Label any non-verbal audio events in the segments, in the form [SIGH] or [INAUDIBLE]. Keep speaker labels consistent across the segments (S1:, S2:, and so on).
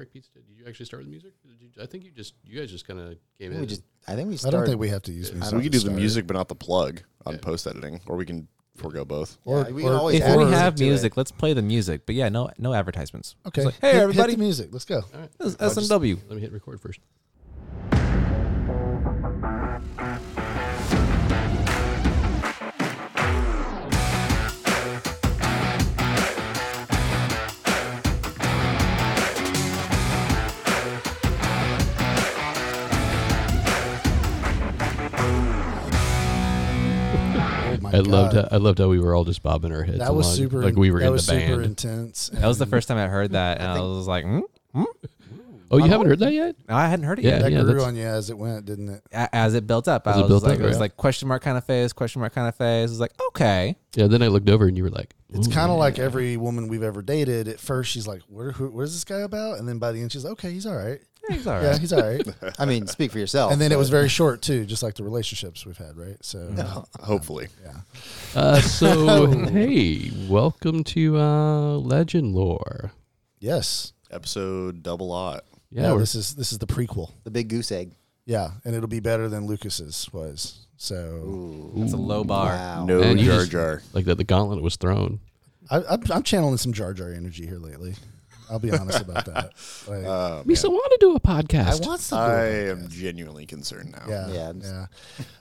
S1: Craig Pizza did. Did you actually start with music? Did you, I think you just you guys just kind of came
S2: I
S1: in.
S2: we just. I think we
S3: I don't think we have to use music.
S4: We can do the
S3: start.
S4: music, but not the plug on
S1: Yeah.
S4: post editing, or we can forego both.
S3: Or,
S2: Yeah, we can
S3: or-
S2: always
S5: If
S2: add
S5: we have music, let's play the music. But yeah, no no advertisements.
S3: Okay.
S5: like, hey
S3: hit, hit
S5: everybody,
S3: the music. Let's go.
S1: All right,
S5: this is
S1: just-
S5: SMW.
S1: let me hit record first.
S3: My
S1: I loved how, I loved how we were all just bobbing our heads.
S3: That was
S1: along,
S3: super.
S1: like we were
S3: that
S1: in
S3: was
S1: the
S3: super
S1: band.
S3: intense.
S5: That was the first time I heard that, and I,
S2: think-
S5: was like, hmm?
S1: Oh, you haven't heard that yet?
S5: No, I hadn't heard it
S1: Yeah,
S5: yet.
S3: That grew
S1: that's-
S3: on you as it went, didn't it?
S5: A- As it built up,
S1: As
S5: I
S1: it
S5: was
S1: built
S5: like,
S1: up,
S5: it was
S1: right.
S5: like question mark kind of phase, question mark kind of phase. It was like, okay,
S1: Yeah. Then I looked over and you were like,
S3: It's
S1: "Ooh,
S3: kind of
S1: yeah."
S3: like every woman we've ever dated. At first, she's like, "What? Who, what is this guy about?" And then by the end, she's like, "Okay, he's all right.
S5: Yeah, he's all
S3: Yeah, he's all right."
S2: I mean, speak for yourself.
S3: and then it was very short too, just like the relationships we've had, right? So,
S4: Hopefully,
S3: yeah.
S1: Uh, so [LAUGHS] hey, welcome to uh, Legend Lore.
S3: Yes.
S4: episode double aught.
S1: Yeah,
S3: Yeah.
S1: we're-
S3: this is this is the prequel.
S2: the big goose egg.
S3: Yeah, and it'll be better than Lucas's was. So,
S2: Ooh,
S5: It's a low bar.
S2: wow.
S4: No
S1: Man, you
S4: Jar
S1: just-
S4: Jar.
S1: like that. The gauntlet was thrown.
S3: I, I'm, I'm channeling some Jar Jar energy here lately. I'll be honest about that. [LAUGHS] Like,
S4: Uh,
S1: We still want to do a podcast.
S3: I want some.
S4: I am genuinely concerned now.
S3: Yeah,
S2: Yeah,
S3: yeah.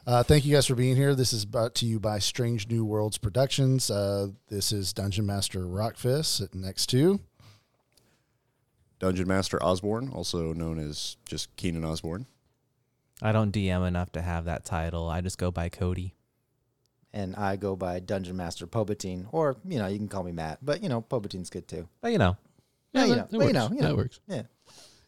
S3: Uh, thank you guys for being here. This is brought to you by Strange New Worlds Productions. Uh, this is Dungeon Master Rockfist sitting next to.
S4: Dungeon Master Osborne, also known as just Keenan Osborne.
S5: I don't DM enough to have that title. I just go by Cody.
S2: And I go by Dungeon Master Pobatine, or you know, you can call me Matt, but you know, Pobatine's good too.
S5: But you know,
S2: Yeah, you
S1: that,
S2: know,
S1: that
S2: well, you
S1: works.
S2: know, you
S1: that works.
S2: Yeah.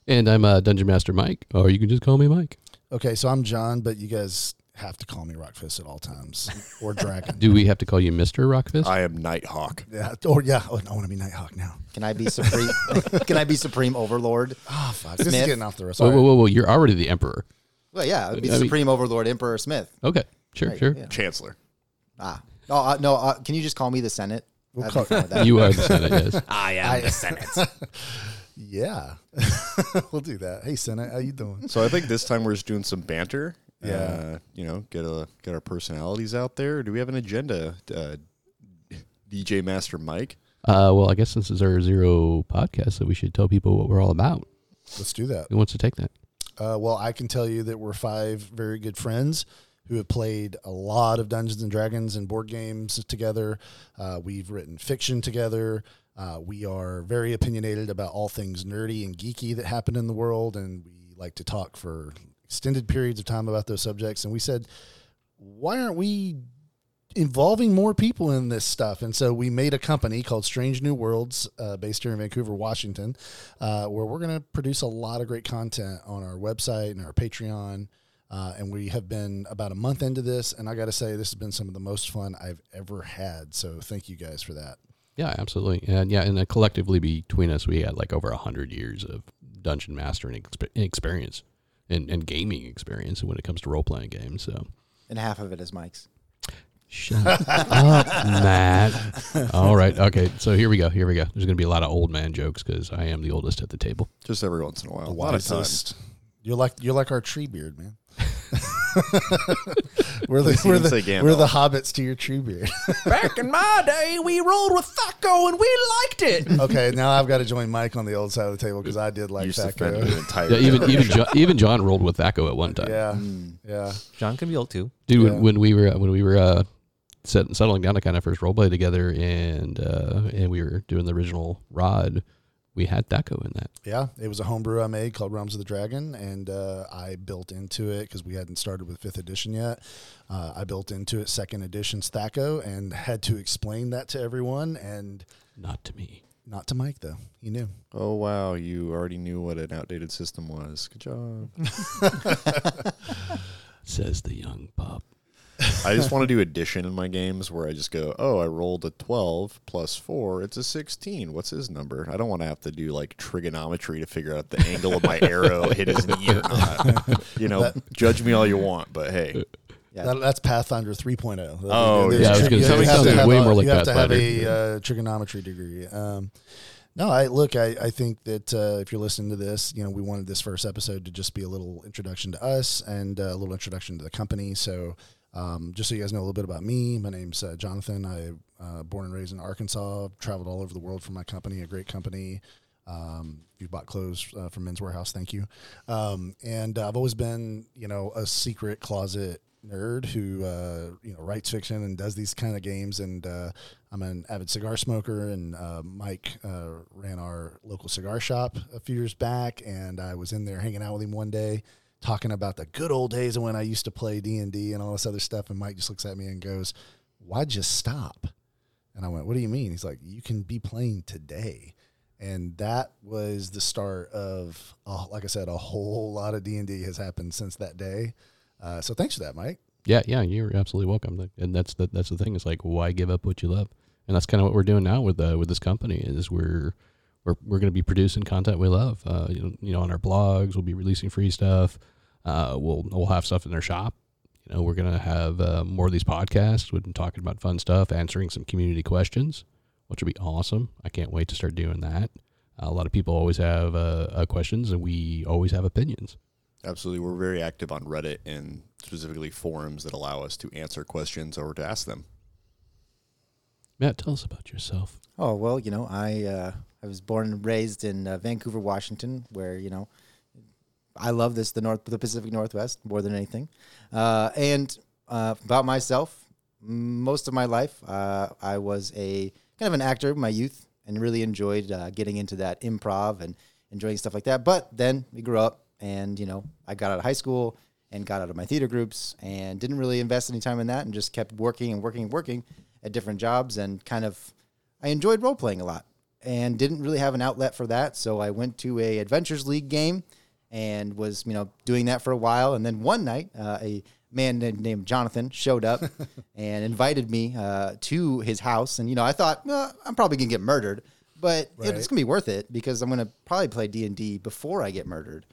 S1: And I'm uh, Dungeon Master Mike, or you can just call me Mike.
S3: Okay, so I'm John, but you guys have to call me Rockfist at all times, or Dragon. [LAUGHS]
S1: Do we have to call you Mister Rockfist?
S4: I am Nighthawk.
S3: yeah, or yeah. Oh, I want to be Nighthawk now.
S2: Can I be supreme? [LAUGHS] [LAUGHS] can I be supreme overlord?
S3: Oh fuck, this is getting off the rails.
S1: whoa, whoa, whoa, whoa! You're already the Emperor.
S2: Well, yeah, it'd be
S1: I mean-
S2: supreme overlord Emperor Smith.
S1: Okay, sure,
S2: Right,
S1: sure.
S2: yeah.
S4: Chancellor.
S2: Ah, oh uh, no, uh, can you just call me the Senate?
S3: We'll
S2: I'd be
S3: call-
S2: fine with that.
S1: You [LAUGHS] are the Senate, yes. [LAUGHS]
S5: I am the Senate. [LAUGHS]
S3: Yeah, we'll do that. Hey, Senate, how you doing?
S4: So I think this time we're just doing some banter.
S3: Yeah.
S4: Uh, you know, get a get our personalities out there. Do we have an agenda? Uh, DJ Master Mike.
S1: Uh, well, I guess since it's our zero podcast, so we should tell people what we're all about.
S3: Let's do that.
S1: Who wants to take that?
S3: Uh, well, I can tell you that we're five very good friends who have played a lot of Dungeons and Dragons and board games together. Uh, we've written fiction together. Uh, we are very opinionated about all things nerdy and geeky that happen in the world, and we like to talk for extended periods of time about those subjects. And we said, why aren't we involving more people in this stuff? And so we made a company called Strange New Worlds, uh, based here in Vancouver, Washington, uh, where we're going to produce a lot of great content on our website and our Patreon. Uh, and we have been about a month into this, and I got to say, this has been some of the most fun I've ever had. So thank you guys for that.
S1: Yeah, absolutely. And yeah, and uh, collectively between us, we had like over a hundred years of dungeon mastering exp- experience and, and gaming experience when it comes to role playing games. So
S2: and half of it is Mike's.
S1: shut up, Matt. All right, okay. So here we go. Here we go. There's going to be a lot of old man jokes because I am the oldest at the table.
S4: Just every once in a while.
S3: The
S4: A lot of time.
S3: wisest. You're like you're like our Treebeard, man. [LAUGHS] we're the we're the, we're the hobbits to your Treebeard. [LAUGHS]
S5: Back in my day, we rolled with THAC0 and we liked it. [LAUGHS]
S3: okay, now I've got to join Mike on the old side of the table because I did like
S4: Used to
S3: that.
S4: defend an entire.
S1: Yeah, even even John, even John rolled with THAC0 at one time.
S3: Yeah,
S2: Mm.
S3: yeah.
S5: John can be old too.
S1: Dude,
S3: Yeah.
S1: when, when we were when we were uh, set, settling down to kind of first roleplay together, and uh, and we were doing the original Rod, we had THAC0 in that.
S3: Yeah, it was a homebrew I made called Realms of the Dragon, and uh, I built into it because we hadn't started with fifth edition yet. Uh, I built into it second edition's THAC0 and had to explain that to everyone, and
S1: Not to me.
S3: not to Mike though. He knew.
S4: Oh wow, you already knew what an outdated system was. Good job. [LAUGHS]
S1: Says the young pup. [LAUGHS]
S4: I just want to do addition in my games where I just go, oh, I rolled a 12 plus 4. It's a 16. What's his number? I don't want to have to do like trigonometry to figure out the angle of my [LAUGHS] arrow hit his knee or not. You know, judge me all you want, but hey,
S2: Yeah.
S3: That, that's Pathfinder 3.0.
S4: Oh,
S3: There's
S1: yeah, I was
S3: tri-
S1: gonna
S3: you
S1: say,
S3: have to have
S1: way
S3: a-
S1: more like
S3: You have to have
S1: Pathfinder.
S3: a uh, trigonometry degree. Um, No, I look. I, I think that uh, if you're listening to this, you know, we wanted this first episode to just be a little introduction to us and uh, a little introduction to the company. So, um, just so you guys know a little bit about me, my name's uh, Jonathan. I uh, born and raised in Arkansas. Traveled all over the world for my company, a great company. Um, if you bought clothes uh, from Men's Wearhouse, thank you. Um, and I've always been, you know, a secret closet nerd who uh, you know writes fiction and does these kind of games. And uh, I'm an avid cigar smoker. And uh, Mike uh, ran our local cigar shop a few years back, and I was in there hanging out with him one day, talking about the good old days of when I used to play D and D and all this other stuff. And Mike just looks at me and goes, "Why'd you stop?" And I went, "What do you mean?" He's like, "You can be playing today." And that was the start of, like I said, a whole lot of D and D has happened since that day. Uh, so thanks for that, Mike.
S1: Yeah, yeah, you're absolutely welcome. And that's the that's the thing. It's like why give up what you love? And that's kind of what we're doing now with uh, with this company. Is we're we're we're going to be producing content we love. Uh, you know, you know, on our blogs, we'll be releasing free stuff. Uh, we'll we'll have stuff in their shop. You know, we're going to have uh, more of these podcasts. We've been talking about fun stuff, answering some community questions, which will be awesome. I can't wait to start doing that. a lot of people always have uh, uh, questions, and we always have opinions.
S4: Absolutely. We're very active on Reddit and specifically forums that allow us to answer questions or to ask them.
S1: Matt, tell us about yourself.
S2: Oh well, you know, I uh, I was born and raised in uh, Vancouver, Washington, where you know I love this the North the Pacific Northwest more than anything. Uh, and uh, about myself, most of my life, uh, I was a kind of an actor in my youth, and really enjoyed uh, getting into that improv and enjoying stuff like that. But then we grew up, and you know, I got out of high school and got out of my theater groups, and didn't really invest any time in that, and just kept working and working and working at different jobs, and kind of I enjoyed role playing a lot and didn't really have an outlet for that. So I went to a Adventures League game and was, you know, doing that for a while. And then one night, uh, a man named, Jonathan showed up [LAUGHS] and invited me uh, to his house. And, you know, I thought, well, I'm probably going to get murdered, but it- it's going to be worth it because I'm going to probably play D&D before I get murdered.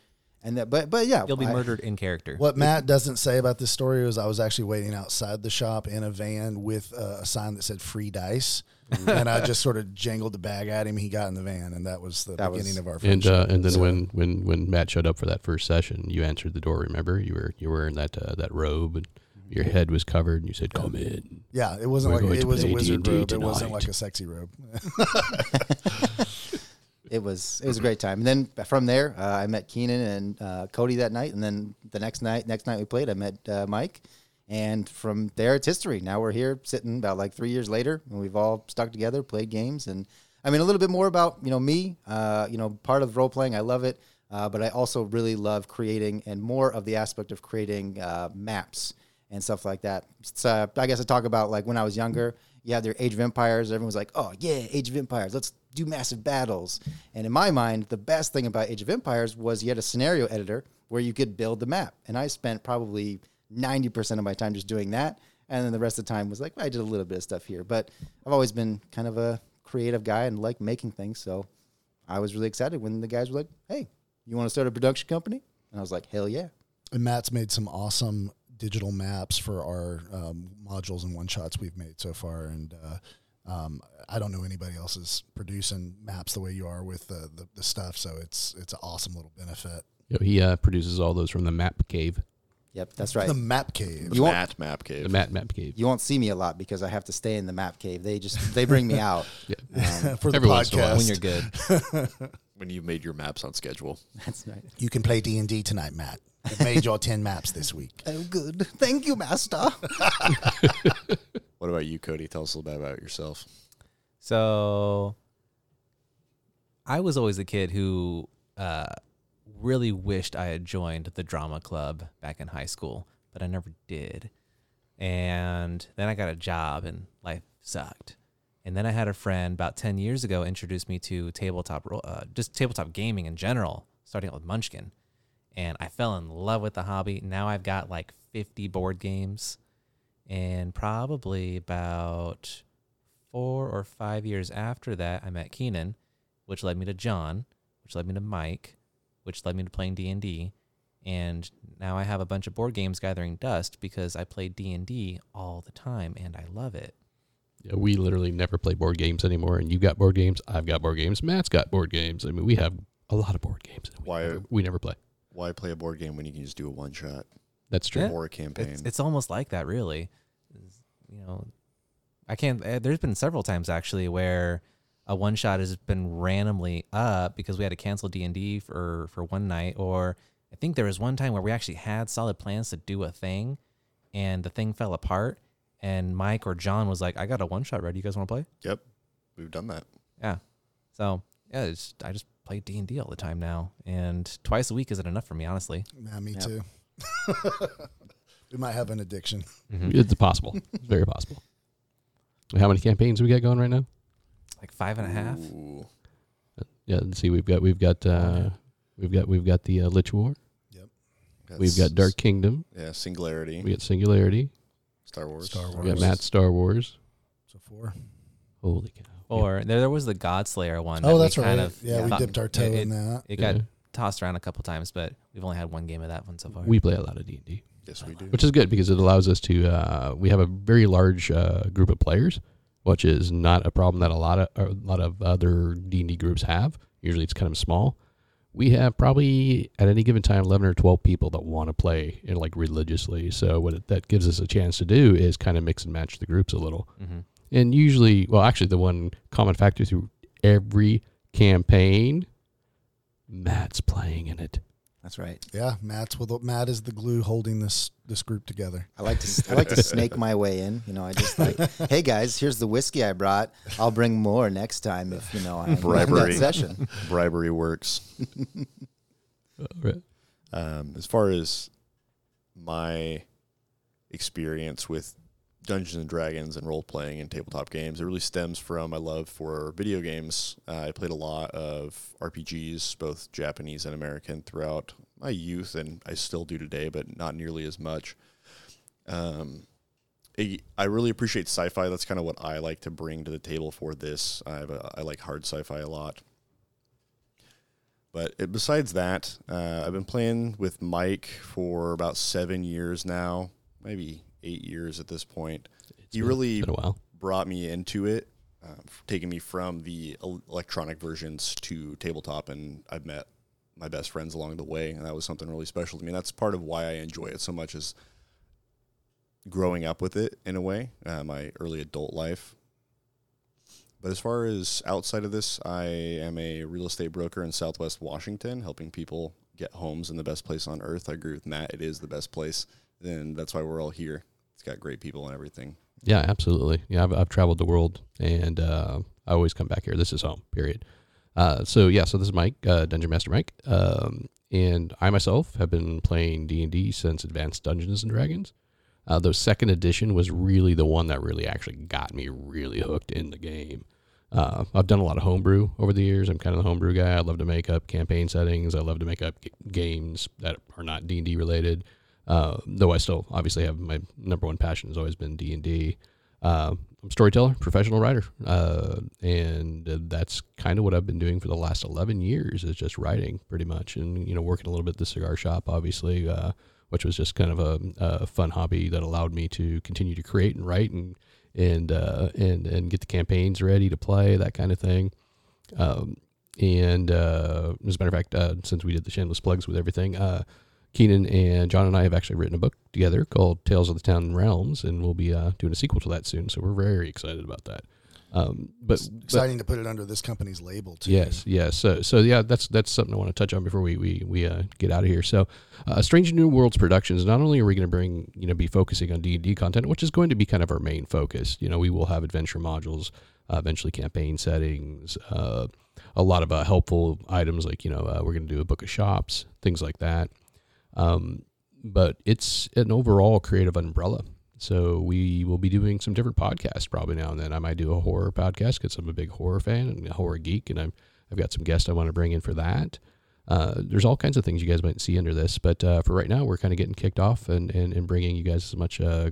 S2: And that, but, but yeah.
S6: You'll be
S2: I-
S6: murdered in character.
S3: What Matt doesn't say about this story is I was actually waiting outside the shop in a van with uh, a sign that said free dice. [LAUGHS] and I just sort of jangled the bag at him. He got in the van, and that was the
S2: That
S3: beginning
S2: was-
S3: of our
S1: And
S3: friendship.
S1: uh, and then
S3: So-
S1: when, when when Matt showed up for that first session, you answered the door. Remember, you were you were in that uh, that robe and your head was covered, and you said, "Come in."
S3: yeah, it wasn't
S1: We're
S3: like it was a wizard
S1: D&D
S3: robe. It wasn't like a sexy robe. [LAUGHS] [LAUGHS]
S2: it was it was a great time. And then from there, uh, I met Keenan and uh, Cody that night, and then the next night, next night we played, I met uh, Mike, and from there it's history. Now we're here sitting about like three years later, and we've all stuck together, played games, and I mean a little bit more about you know me. Uh, you know, part of role playing, I love it, uh, but I also really love creating and more of the aspect of creating uh, maps and stuff like that. So I guess I talk about like when I was younger. You had their Age of Empires. Everyone was like, "Oh yeah, Age of Empires. Let's do massive battles." And in my mind, the best thing about Age of Empires was you had a scenario editor where you could build the map. And I spent probably ninety percent of my time just doing that, and then the rest of the time was like I did a little bit of stuff here. But I've always been kind of a creative guy and like making things, so I was really excited when the guys were like, "Hey, you want to start a production company?" And I was like, "Hell yeah!"
S3: And Matt's made some awesome digital maps for our um, modules and one shots we've made so far. And uh, um, I don't know anybody else is producing maps the way you are with the, the, the stuff. So it's it's an awesome little benefit.
S1: You know, he uh, produces all those from the Map Cave,
S2: Yep, that's right.
S3: The map cave.
S2: You won't-
S4: Matt Map Cave.
S1: the Matt Map Cave.
S2: You won't see me a lot because I have to stay in the map cave. They just they bring me out. [LAUGHS]
S1: Yeah. [LAUGHS]
S3: for the
S1: Every once in a while.
S3: podcast.
S6: when you're good. [LAUGHS]
S4: when you made your maps on schedule.
S2: That's right.
S3: You can play D and D tonight, Matt. We've made your ten maps this week.
S2: Oh, good. Thank you, master.
S4: What about you, Cody? Tell us a little bit about yourself.
S6: So I was always a kid who uh, really wished I had joined the drama club back in high school, but I never did. And then I got a job and life sucked. And then I had a friend about 10 years ago introduce me to tabletop, uh, just tabletop gaming in general, starting out with Munchkin. And I fell in love with the hobby. Now I've got like 50 board games. And probably about four or five years after that, I met Keenan, which led me to John, which led me to Mike, which led me to playing D and D, and now I have a bunch of board games gathering dust because I play D and D all the time and I love it.
S1: Yeah, we literally never play board games anymore. And you got board games. I've got board games. Matt's got board games. I mean, we have a lot of board games. we
S4: Why-
S1: never- we never play.
S4: Why play a board game when you can just do a one shot
S1: That's true.
S6: Yeah.
S4: or a campaign?
S6: It's, it's almost like that, really. You know, I can't. Uh, there's been several times actually where a one shot has been randomly up because we had to cancel D and D for for one night, or I think there was one time where we actually had solid plans to do a thing, and the thing fell apart. And Mike or John was like, "I got a one shot ready. You guys want to play?"
S4: yep, we've done that.
S6: Yeah. So yeah, it's, I just play D and D all the time now, and twice a week isn't enough for me, honestly.
S3: Yeah, me
S2: Yep.
S3: too. [LAUGHS] we might have an addiction.
S1: It's possible. it's very possible. How many campaigns we got going right now?
S6: Like five and a half.
S4: Ooh.
S1: Yeah, let's see. We've got we've got uh, we've got we've got the uh, Lich War. Yep. We've got Dark Kingdom.
S4: Yeah, Singularity,
S1: We got Singularity.
S4: Star Wars.
S3: Star Wars.
S1: We got Matt Star Wars.
S3: So four.
S1: Holy cow!
S6: Or there, there was the Godslayer one.
S3: Oh,
S6: that
S3: that's right.
S6: kind of
S3: yeah, we dipped our toe
S6: it,
S3: in that.
S6: It
S1: Yeah.
S6: got tossed around a couple times, but we've only had one game of that one so far.
S1: We play a lot of D and D.
S4: Yes, we do.
S1: which is good because it allows us to uh, we have a very large uh, group of players which is not a problem that a lot of a lot of other D&D groups have usually it's kind of small we have probably at any given time 11 or 12 people that want to play you know, like religiously so what it, that gives us a chance to do is kind of mix and match the groups a little
S6: hmm
S1: and usually well actually the one common factor through every campaign Matt's playing in it
S2: That's right.
S3: Yeah, Matt's with Matt is the glue holding this this group together.
S2: I like to I like to snake my way in. You know, I just like, [LAUGHS] hey guys, here's the whiskey I brought. I'll bring more next time if you know I
S4: Bribery.
S2: that session.
S4: Bribery works. [LAUGHS]
S1: right.
S4: Um, as far as my experience with Dungeons and Dragons and role playing and tabletop games, it really stems from my love for video games. Uh, I played a lot of RPGs, both Japanese and American, throughout my youth, and I still do today, but not nearly as much. Um, I I really appreciate sci-fi. That's kind of what I like to bring to the table for this. I have a, I like hard sci-fi a lot. But it, besides that, uh, I've been playing with Mike for about seven years now, maybe eight years at this point.
S1: It's
S4: He
S1: been-
S4: really
S1: been
S4: brought me into it, uh, taking me from the electronic versions to tabletop, and I've met my best friends along the way, and that was something really special to me. And that's part of why I enjoy it so much is growing up with it in a way, uh, my early adult life. But as far as outside of this, I am a real estate broker in Southwest Washington, helping people get homes in the best place on earth. I agree with Matt; it is the best place, and that's why we're all here. It's got great people and everything.
S1: Yeah, absolutely. Yeah, I've, I've traveled the world and uh, I always come back here. This is home, period. Uh, so yeah, so this is Mike, uh, Dungeon Master Mike, um, and I myself have been playing D and D since Advanced Dungeons and Dragons. Uh, the second edition was really the one that really actually got me really hooked in the game. Uh, I've done a lot of homebrew over the years. I'm kind of the homebrew guy. I love to make up campaign settings. I love to make up g- games that are not D and D related. Uh, though I still obviously have my number one passion has always been D and D. Uh, I'm a storyteller, professional writer, uh, and that's kind of what I've been doing for the last 11 years is just writing, pretty much, and you know working a little bit at the cigar shop, obviously, uh, which was just kind of a, a fun hobby that allowed me to continue to create and write and and uh, and and get the campaigns ready to play, that kind of thing. Um, and as a matter of fact, since we did the shameless plugs with everything, Keenan and John and I have actually written a book together called Tales of the Town Realms, and we'll be uh, doing a sequel to that soon. So we're very excited about that. Um, but,
S3: It's
S1: but
S3: exciting to put it under this company's label too.
S1: yes, yes. So, so yeah, that's that's something I want to touch on before we we we uh, get out of here. So, uh, Strange New Worlds Productions. Not only are we going to bring you know be focusing on D and D content, which is going to be kind of our main focus. You know, we will have adventure modules, uh, eventually campaign settings, uh, a lot of uh, helpful items like you know uh, we're going to do a book of shops, things like that. Um, but it's an overall creative umbrella. So we will be doing some different podcasts probably now and then. I might do a horror podcast because I'm a big horror fan and a horror geek, and I'm, I've got some guests I want to bring in for that. Uh, there's all kinds of things you guys might see under this, but uh, for right now, we're kind of getting kicked off and, and, and bringing you guys as much uh,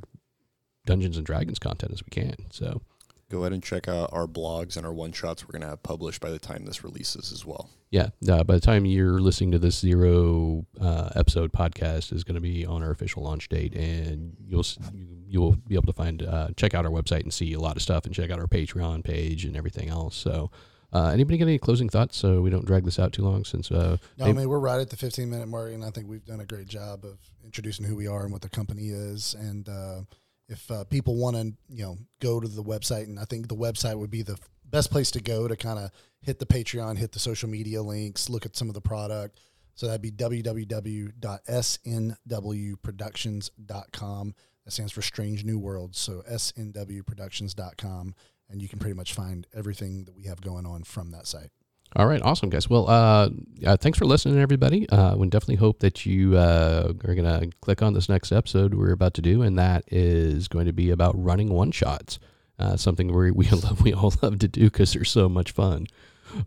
S1: Dungeons and Dragons content as we can. So
S4: Go ahead and check out our blogs and our one shots we're going to have published by the time this releases as well.
S1: yeah, uh, by the time you're listening to this zero uh, episode podcast is going to be on our official launch date, and you'll you you'll be able to find uh, check out our website and see a lot of stuff, and check out our Patreon page and everything else. So, uh, anybody got any closing thoughts? So we don't drag this out too long. Since uh,
S3: No, I mean we're right at the 15 minute mark, and I think we've done a great job of introducing who we are and what the company is. And uh, if uh, people want to, you know, go to the website, and I think the website would be the best place to go to kind of hit the Patreon, hit the social media links, look at some of the product. So that'd be www.snwproductions.com. That stands for Strange New Worlds. So snwproductions.com, and you can pretty much find everything that we have going on from that site.
S1: All right, awesome, guys. Well, uh, uh, thanks for listening, everybody. Uh, we definitely hope that you uh, are going to click on this next episode we're about to do, and that is going to be about running one shots. Uh, something we we [LAUGHS] love, we all love to do because they're so much fun.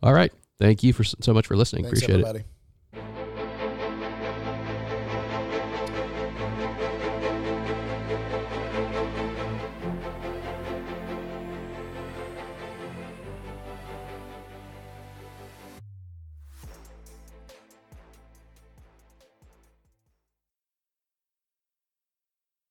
S1: All right, thank you for so much for listening.
S3: Thanks,
S1: Appreciate it.
S3: everybody.